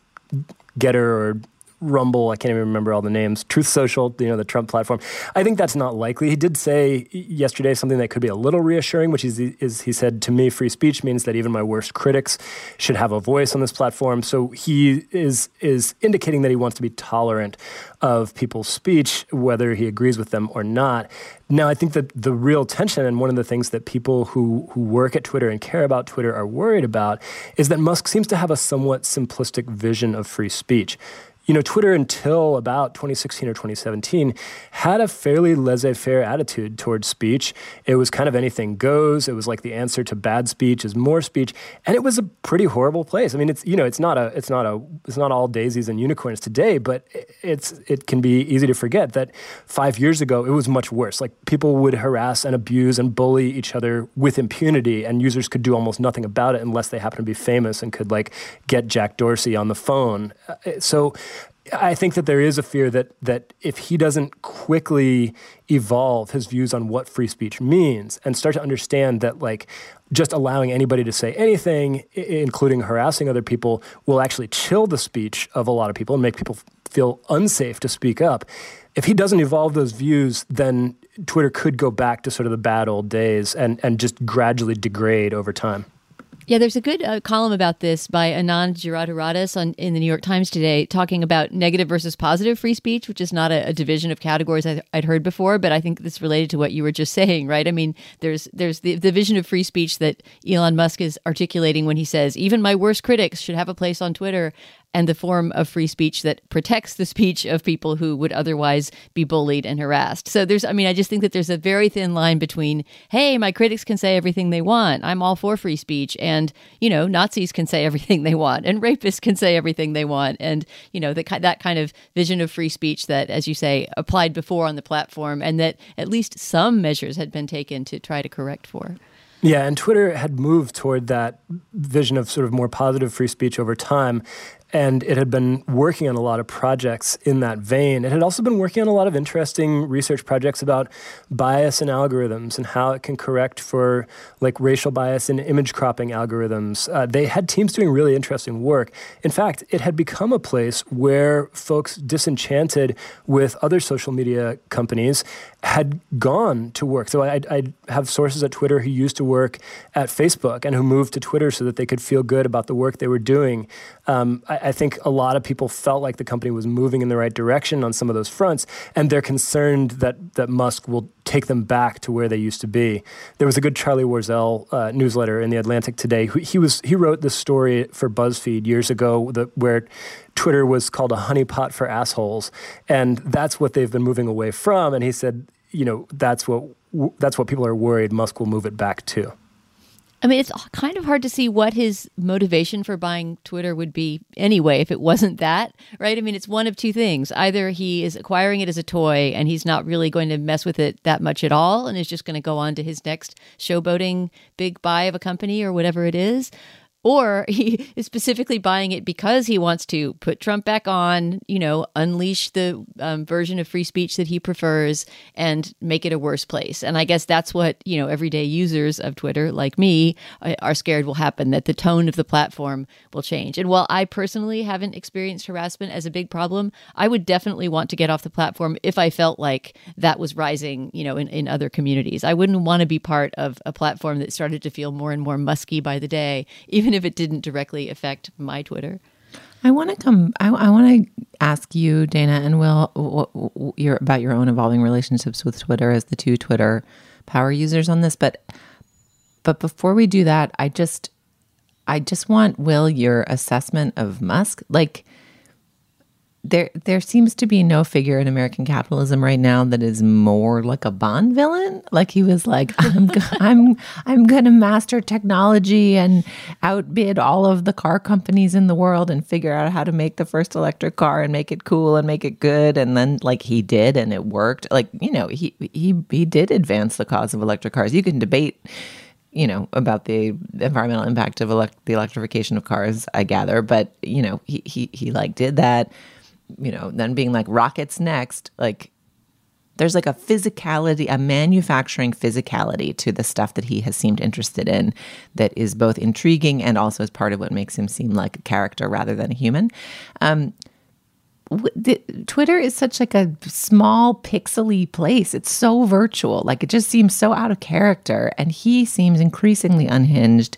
Gettr or Rumble, I can't even remember all the names, Truth Social, you know, the Trump platform. I think that's not likely. He did say yesterday something that could be a little reassuring, which is, is he said, to me, free speech means that even my worst critics should have a voice on this platform. So he is, is indicating that he wants to be tolerant of people's speech, whether he agrees with them or not. Now, I think that the real tension, and one of the things that people who, who work at Twitter and care about Twitter are worried about, is that Musk seems to have a somewhat simplistic vision of free speech you know, Twitter until about 2016 or 2017 had a fairly laissez faire attitude towards speech. It was kind of anything goes. It was like the answer to bad speech is more speech. And it was a pretty horrible place. I mean, it's, you know, it's not a, it's not a, it's not all daisies and unicorns today, but it's, it can be easy to forget that five years ago, it was much worse. Like people would harass and abuse and bully each other with impunity and users could do almost nothing about it unless they happen to be famous and could like get Jack Dorsey on the phone. Uh, so, I think that there is a fear that that if he doesn't quickly evolve his views on what free speech means and start to understand that like just allowing anybody to say anything, including harassing other people, will actually chill the speech of a lot of people and make people feel unsafe to speak up. If he doesn't evolve those views, then Twitter could go back to sort of the bad old days and, and just gradually degrade over time. Yeah, there's a good uh, column about this by Anand Giridharadas on in the New York Times today, talking about negative versus positive free speech, which is not a, a division of categories I, would heard before, but I think this related to what you were just saying, right? I mean, there's there's the, the vision of free speech that Elon Musk is articulating when he says even my worst critics should have a place on Twitter, and the form of free speech that protects the speech of people who would otherwise be bullied and harassed. So there's, I mean, I just think that there's a very thin line between, hey, my critics can say everything they want. I'm all for free speech. And, you know, Nazis can say everything they want and rapists can say everything they want. And, you know, the, that kind of vision of free speech that, as you say, applied before on the platform and that at least some measures had been taken to try to correct for. Yeah, and Twitter had moved toward that vision of sort of more positive free speech over time and it had been working on a lot of projects in that vein. It had also been working on a lot of interesting research projects about bias in algorithms and how it can correct for like racial bias in image cropping algorithms. Uh, they had teams doing really interesting work. In fact, it had become a place where folks disenchanted with other social media companies had gone to work. So I, I have sources at Twitter who used to work at Facebook and who moved to Twitter so that they could feel good about the work they were doing. Um, I, I, think a lot of people felt like the company was moving in the right direction on some of those fronts, and they're concerned that that Musk will take them back to where they used to be. There was a good Charlie Warzel uh, newsletter in the Atlantic today. He was he wrote this story for BuzzFeed years ago that, where Twitter was called a honeypot for assholes, and that's what they've been moving away from. And he said, you know, that's what that's what people are worried Musk will move it back to. I mean, it's kind of hard to see what his motivation for buying Twitter would be anyway if it wasn't that, right? I mean, it's one of two things. Either he is acquiring it as a toy and he's not really going to mess with it that much at all and is just going to go on to his next showboating big buy of a company or whatever it is, or he is specifically buying it because he wants to put Trump back on, you know, unleash the um, version of free speech that he prefers and make it a worse place. And I guess that's what, you know, everyday users of Twitter, like me, uh, are scared will happen that the tone of the platform will change. And while I personally haven't experienced harassment as a big problem, I would definitely want to get off the platform if I felt like that was rising, you know, in, in other communities. I wouldn't want to be part of a platform that started to feel more and more musky by the day, even even if it didn't directly affect my Twitter. I want to come. I, I want to ask you, Dana and Will, your, about your own evolving relationships with Twitter as the two Twitter power users on this. But But before we do that, I just I just want Will your assessment of Musk. Like there there seems to be no figure in American capitalism right now that is more like a Bond villain. Like he was like, I'm I'm I'm going to master technology and outbid all of the car companies in the world and figure out how to make the first electric car and make it cool and make it good. And then like he did and it worked. Like you know he he he did advance the cause of electric cars. You can debate you know about the environmental impact of elect- the electrification of cars i gather but you know he he he like did that you know then being like rockets next like there's like a physicality a manufacturing physicality to the stuff that he has seemed interested in that is both intriguing and also is part of what makes him seem like a character rather than a human um Twitter is such like a small pixely place. It's so virtual. Like it just seems so out of character and he seems increasingly unhinged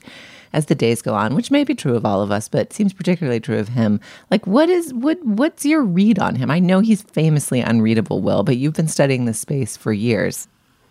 as the days go on, which may be true of all of us, but seems particularly true of him. Like what is what what's your read on him? I know he's famously unreadable, Will, but you've been studying this space for years.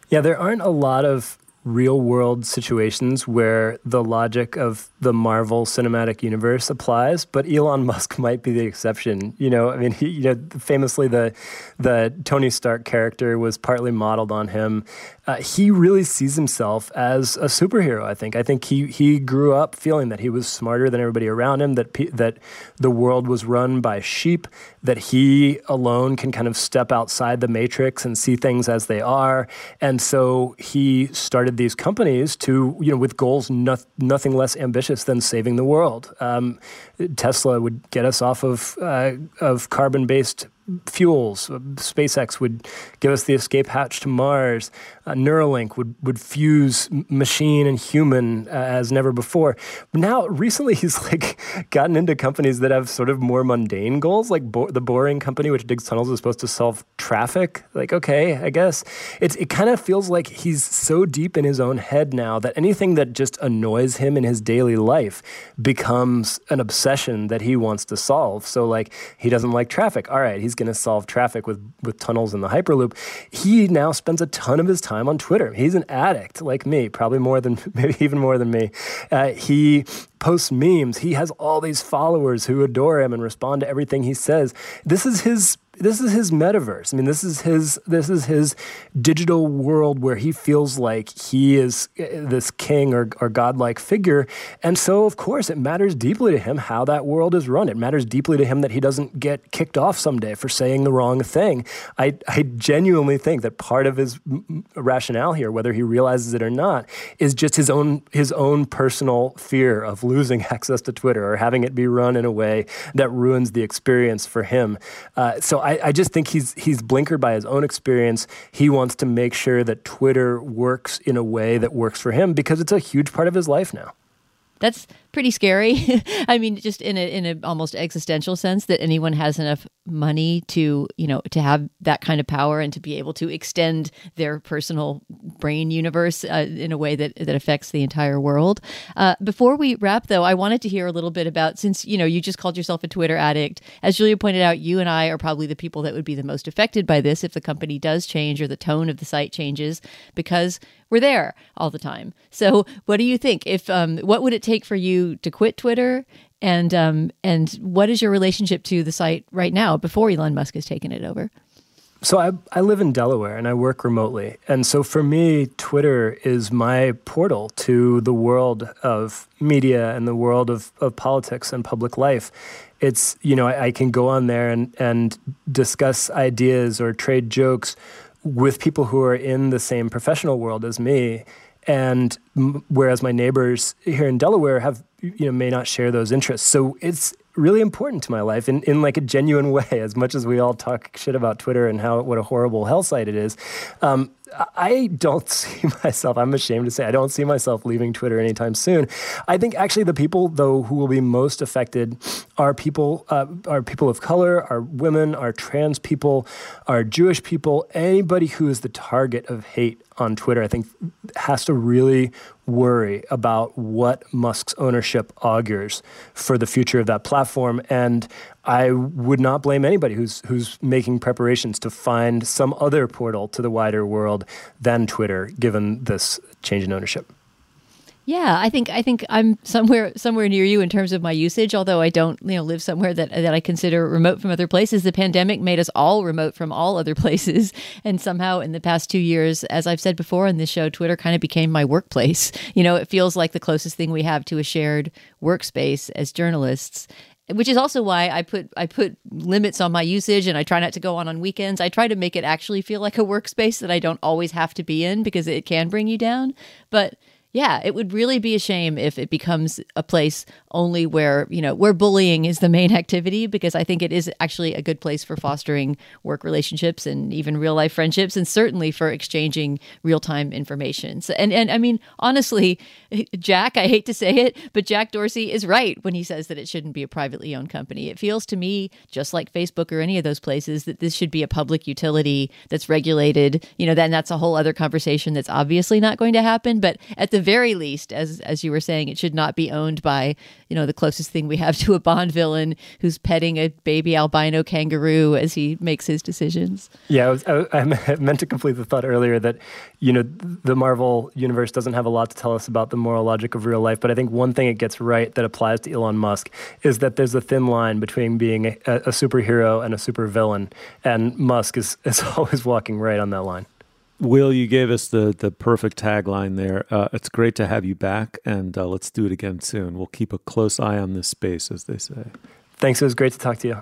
Yeah, there aren't a lot of real world situations where the logic of the Marvel cinematic universe applies, but Elon Musk might be the exception. You know, I mean, he, you know, famously the the Tony Stark character was partly modeled on him. Uh, he really sees himself as a superhero. I think. I think he he grew up feeling that he was smarter than everybody around him. That pe- that the world was run by sheep. That he alone can kind of step outside the matrix and see things as they are. And so he started these companies to you know with goals no- nothing less ambitious than saving the world. Um, Tesla would get us off of uh, of carbon based fuels. SpaceX would give us the escape hatch to Mars. Uh, Neuralink would, would fuse machine and human uh, as never before. But now, recently, he's like gotten into companies that have sort of more mundane goals, like Bo- the Boring Company, which digs tunnels, is supposed to solve traffic. Like, okay, I guess it's, it kind of feels like he's so deep in his own head now that anything that just annoys him in his daily life becomes an obsession that he wants to solve. So, like, he doesn't like traffic. All right, he's going to solve traffic with, with tunnels in the Hyperloop. He now spends a ton of his time on Twitter. He's an addict like me, probably more than, maybe even more than me. Uh, he posts memes. He has all these followers who adore him and respond to everything he says. This is his this is his metaverse. I mean, this is his this is his digital world where he feels like he is uh, this king or, or godlike figure, and so of course it matters deeply to him how that world is run. It matters deeply to him that he doesn't get kicked off someday for saying the wrong thing. I I genuinely think that part of his rationale here, whether he realizes it or not, is just his own his own personal fear of losing access to Twitter or having it be run in a way that ruins the experience for him. Uh, so I, I, just think he's he's blinkered by his own experience. He wants to make sure that Twitter works in a way that works for him because it's a huge part of his life now. That's pretty scary. I mean, just in a in an almost existential sense that anyone has enough money to you know to have that kind of power and to be able to extend their personal brain universe uh, in a way that that affects the entire world. Uh, before we wrap, though, I wanted to hear a little bit about since you know you just called yourself a Twitter addict. As Julia pointed out, you and I are probably the people that would be the most affected by this if the company does change or the tone of the site changes because we're there all the time. So, what do you think? If um, what would it take for you to quit Twitter? And um, and what is your relationship to the site right now before Elon Musk has taken it over? So I, I live in Delaware and I work remotely. And so for me, Twitter is my portal to the world of media and the world of, of politics and public life. It's, you know, I, I can go on there and, and discuss ideas or trade jokes with people who are in the same professional world as me. And whereas my neighbors here in Delaware have, you know, may not share those interests. So it's really important to my life in, in like a genuine way, as much as we all talk shit about Twitter and how what a horrible hell site it is. Um, I don't see myself, I'm ashamed to say, I don't see myself leaving Twitter anytime soon. I think actually the people, though, who will be most affected are people, uh, are people of color, are women, are trans people, are Jewish people, anybody who is the target of hate on Twitter, I think has to really worry about what Musk's ownership augurs for the future of that platform. And I would not blame anybody who's who's making preparations to find some other portal to the wider world than Twitter, given this change in ownership. Yeah, I think I think I'm somewhere somewhere near you in terms of my usage. Although I don't, you know, live somewhere that that I consider remote from other places. The pandemic made us all remote from all other places, and somehow in the past two years, as I've said before in this show, Twitter kind of became my workplace. You know, it feels like the closest thing we have to a shared workspace as journalists which is also why I put I put limits on my usage and I try not to go on on weekends. I try to make it actually feel like a workspace that I don't always have to be in because it can bring you down. But yeah, it would really be a shame if it becomes a place only where, you know, where bullying is the main activity because I think it is actually a good place for fostering work relationships and even real life friendships and certainly for exchanging real-time information. So, and and I mean, honestly, Jack, I hate to say it, but Jack Dorsey is right when he says that it shouldn't be a privately owned company. It feels to me just like Facebook or any of those places that this should be a public utility that's regulated. You know, then that's a whole other conversation that's obviously not going to happen, but at the very least, as as you were saying, it should not be owned by you know the closest thing we have to a Bond villain who's petting a baby albino kangaroo as he makes his decisions. Yeah, I, was, I, I meant to complete the thought earlier that you know the Marvel universe doesn't have a lot to tell us about the moral logic of real life, but I think one thing it gets right that applies to Elon Musk is that there's a thin line between being a, a superhero and a supervillain, and Musk is is always walking right on that line. Will, you gave us the the perfect tagline there. Uh, it's great to have you back, and uh, let's do it again soon. We'll keep a close eye on this space, as they say. Thanks. It was great to talk to you.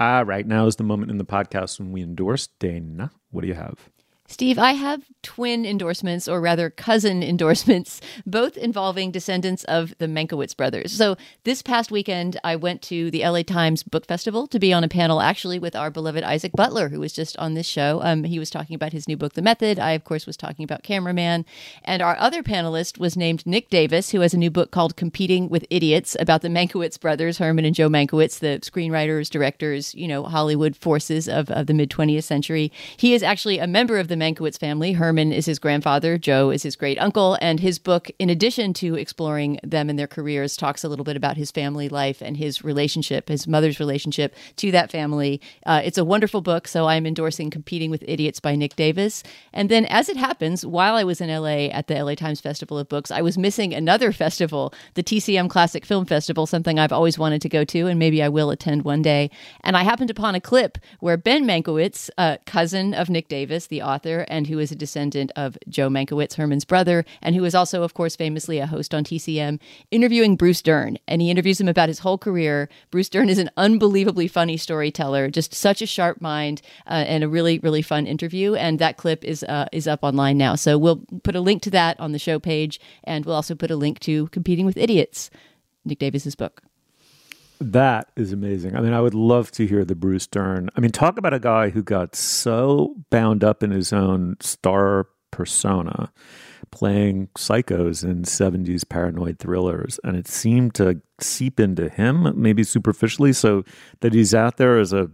Ah, right now is the moment in the podcast when we endorse Dana. What do you have? Steve, I have twin endorsements, or rather cousin endorsements, both involving descendants of the Mankiewicz brothers. So this past weekend, I went to the LA Times Book Festival to be on a panel actually with our beloved Isaac Butler, who was just on this show. Um, he was talking about his new book, The Method. I, of course, was talking about Cameraman. And our other panelist was named Nick Davis, who has a new book called Competing with Idiots about the Mankiewicz brothers, Herman and Joe Mankiewicz, the screenwriters, directors, you know, Hollywood forces of, of the mid 20th century. He is actually a member of the Mankiewicz family. Herman is his grandfather, Joe is his great uncle, and his book, in addition to exploring them and their careers, talks a little bit about his family life and his relationship, his mother's relationship to that family. Uh, it's a wonderful book, so I'm endorsing Competing with Idiots by Nick Davis. And then, as it happens, while I was in LA at the LA Times Festival of Books, I was missing another festival, the TCM Classic Film Festival, something I've always wanted to go to, and maybe I will attend one day. And I happened upon a clip where Ben Mankiewicz, uh, cousin of Nick Davis, the author, and who is a descendant of Joe Mankiewicz, Herman's brother, and who is also, of course, famously a host on TCM, interviewing Bruce Dern. And he interviews him about his whole career. Bruce Dern is an unbelievably funny storyteller, just such a sharp mind, uh, and a really, really fun interview. And that clip is uh, is up online now. So we'll put a link to that on the show page, and we'll also put a link to Competing with Idiots, Nick Davis's book. That is amazing. I mean, I would love to hear the Bruce Dern. I mean, talk about a guy who got so bound up in his own star persona, playing psychos in 70s paranoid thrillers. And it seemed to seep into him, maybe superficially, so that he's out there as a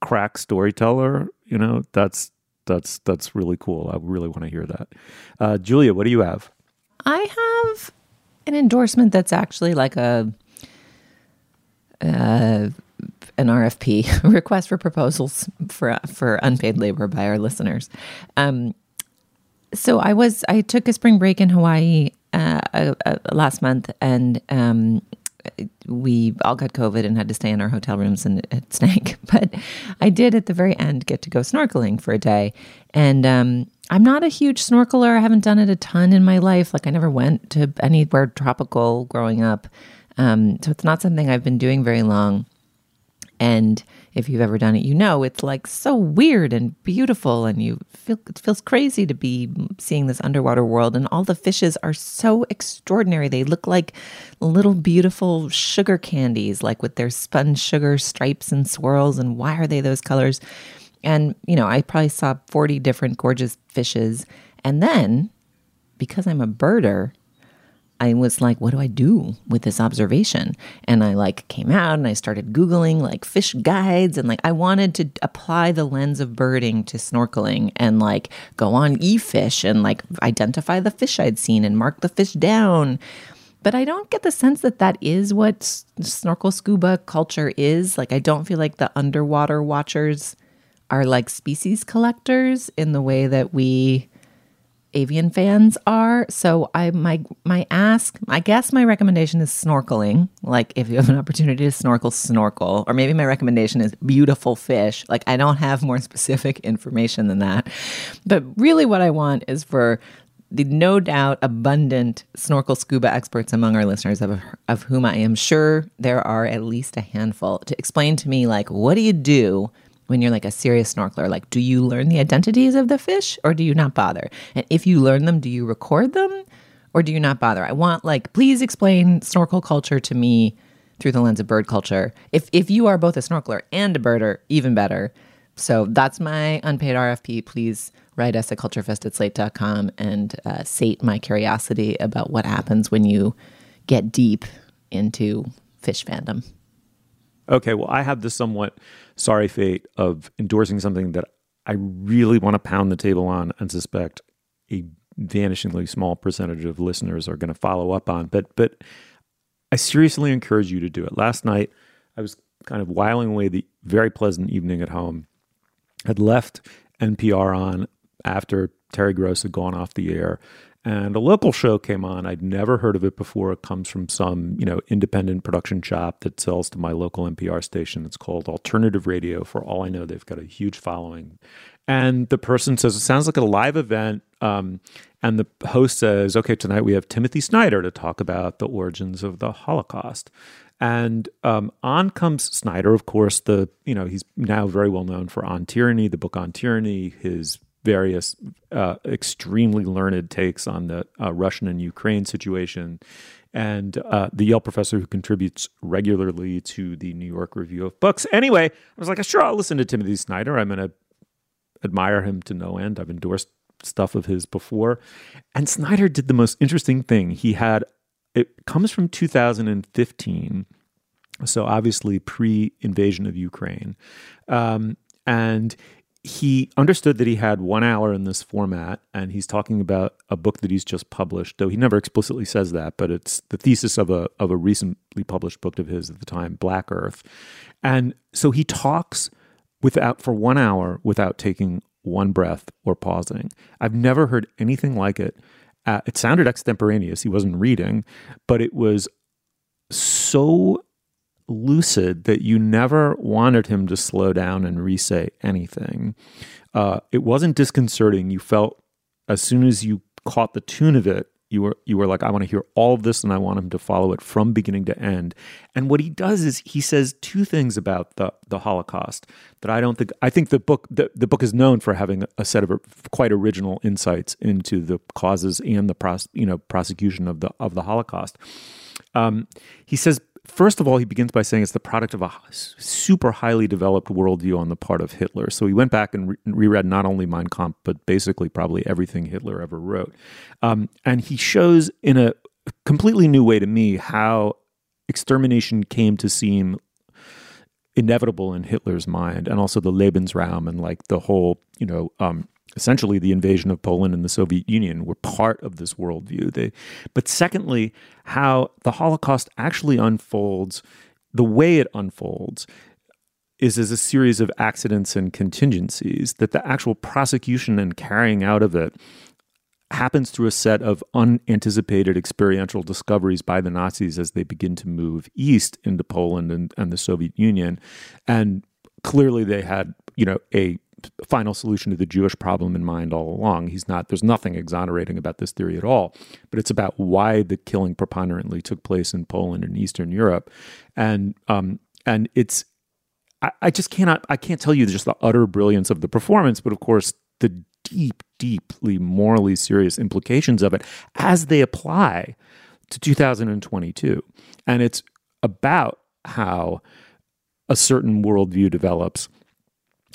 crack storyteller. You know, that's that's that's really cool. I really want to hear that. Uh, Julia, what do you have? I have an endorsement that's actually like a uh, an RFP request for proposals for for unpaid labor by our listeners. Um, so I was I took a spring break in Hawaii uh, uh, uh, last month, and um, we all got COVID and had to stay in our hotel rooms, and it stank. But I did at the very end get to go snorkeling for a day, and um, I'm not a huge snorkeler. I haven't done it a ton in my life. Like I never went to anywhere tropical growing up. Um, so it's not something I've been doing very long. And if you've ever done it, you know it's like so weird and beautiful, and you feel it feels crazy to be seeing this underwater world. And all the fishes are so extraordinary; they look like little beautiful sugar candies, like with their spun sugar stripes and swirls. And why are they those colors? And you know, I probably saw forty different gorgeous fishes, and then because I'm a birder, I was like, what do I do with this observation? And I like came out and I started Googling like fish guides and like I wanted to apply the lens of birding to snorkeling and like go on e-fish and like identify the fish I'd seen and mark the fish down. But I don't get the sense that that is what snorkel scuba culture is. Like, I don't feel like the underwater watchers are like species collectors in the way that we avian fans are. So I my my ask, I guess my recommendation is snorkeling. Like if you have an opportunity to snorkel, snorkel. Or maybe my recommendation is beautiful fish. Like I don't have more specific information than that. But really what I want is for the no doubt abundant snorkel scuba experts among our listeners of, of whom I am sure there are at least a handful to explain to me like what do you do when you're like a serious snorkeler like do you learn the identities of the fish or do you not bother? And if you learn them do you record them or do you not bother? I want like please explain snorkel culture to me through the lens of bird culture. If if you are both a snorkeler and a birder even better. So that's my unpaid rfp please write us at culturefest at slate.com and uh, sate my curiosity about what happens when you get deep into fish fandom. Okay, well, I have the somewhat sorry fate of endorsing something that I really want to pound the table on and suspect a vanishingly small percentage of listeners are going to follow up on. But but I seriously encourage you to do it. Last night, I was kind of whiling away the very pleasant evening at home. Had left NPR on after Terry Gross had gone off the air, and a local show came on. I'd never heard of it before. It comes from some, you know, independent production shop that sells to my local NPR station. It's called Alternative Radio. For all I know, they've got a huge following. And the person says, It sounds like a live event. Um, and the host says, Okay, tonight we have Timothy Snyder to talk about the origins of the Holocaust. And um, on comes Snyder, of course. The you know he's now very well known for On Tyranny, the book on tyranny, his various uh, extremely learned takes on the uh, Russian and Ukraine situation, and uh, the Yale professor who contributes regularly to the New York Review of Books. Anyway, I was like, sure, I'll listen to Timothy Snyder. I'm going to admire him to no end. I've endorsed stuff of his before. And Snyder did the most interesting thing. He had, it comes from 2015. So obviously pre invasion of Ukraine. Um, and he understood that he had one hour in this format, and he's talking about a book that he's just published. Though he never explicitly says that, but it's the thesis of a of a recently published book of his at the time, Black Earth. And so he talks without for one hour without taking one breath or pausing. I've never heard anything like it. Uh, it sounded extemporaneous. He wasn't reading, but it was so lucid that you never wanted him to slow down and re-say anything. Uh, it wasn't disconcerting. You felt as soon as you caught the tune of it, you were you were like, I want to hear all of this, and I want him to follow it from beginning to end. And what he does is he says two things about the the Holocaust that I don't think I think the book the, the book is known for having a set of quite original insights into the causes and the pros, you know prosecution of the of the Holocaust. Um, he says First of all, he begins by saying it's the product of a super highly developed worldview on the part of Hitler. So he went back and re- reread not only Mein Kampf, but basically probably everything Hitler ever wrote. Um, and he shows in a completely new way to me how extermination came to seem inevitable in Hitler's mind, and also the Lebensraum and like the whole, you know, um, essentially the invasion of Poland and the Soviet Union were part of this worldview. They, but secondly, how the Holocaust actually unfolds, the way it unfolds is as a series of accidents and contingencies, that the actual prosecution and carrying out of it happens through a set of unanticipated experiential discoveries by the Nazis as they begin to move east into Poland and, and the Soviet Union. And clearly they had, you know, a final solution to the Jewish problem in mind all along. He's not, there's nothing exonerating about this theory at all, but it's about why the killing preponderantly took place in Poland and Eastern Europe. And, um, and it's, I, I just cannot, I can't tell you just the utter brilliance of the performance, but of course, the deep, deeply morally serious implications of it as they apply to 2022. And it's about how a certain worldview develops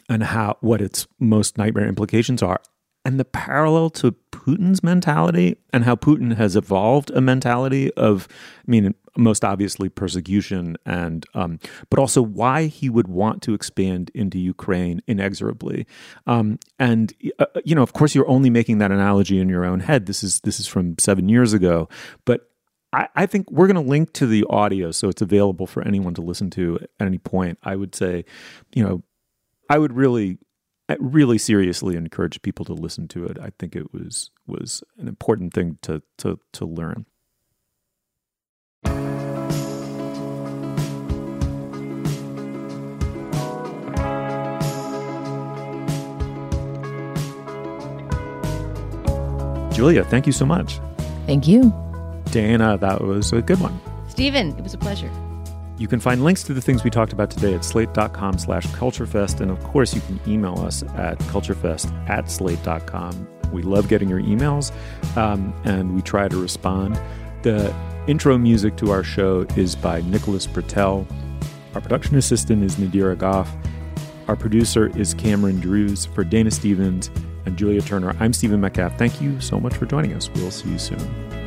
and how what its most nightmare implications are and the parallel to Putin's mentality and how Putin has evolved a mentality of, I mean, most obviously persecution and, um, but also why he would want to expand into Ukraine inexorably. Um, and uh, you know, of course, you're only making that analogy in your own head. This is this is from seven years ago, but I, I think we're going to link to the audio so it's available for anyone to listen to at any point. I would say, you know, I would really really seriously encourage people to listen to it. I think it was was an important thing to to to learn. Julia, thank you so much. Thank you. Dana, that was a good one. Stephen, it was a pleasure. You can find links to the things we talked about today at slate.com slash culturefest. And of course, you can email us at culturefest at slate.com. We love getting your emails um, and we try to respond. The intro music to our show is by Nicholas Britell. Our production assistant is Nadira Goff. Our producer is Cameron Drews. For Dana Stevens and Julia Turner, I'm Stephen Metcalf. Thank you so much for joining us. We'll see you soon.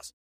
plus.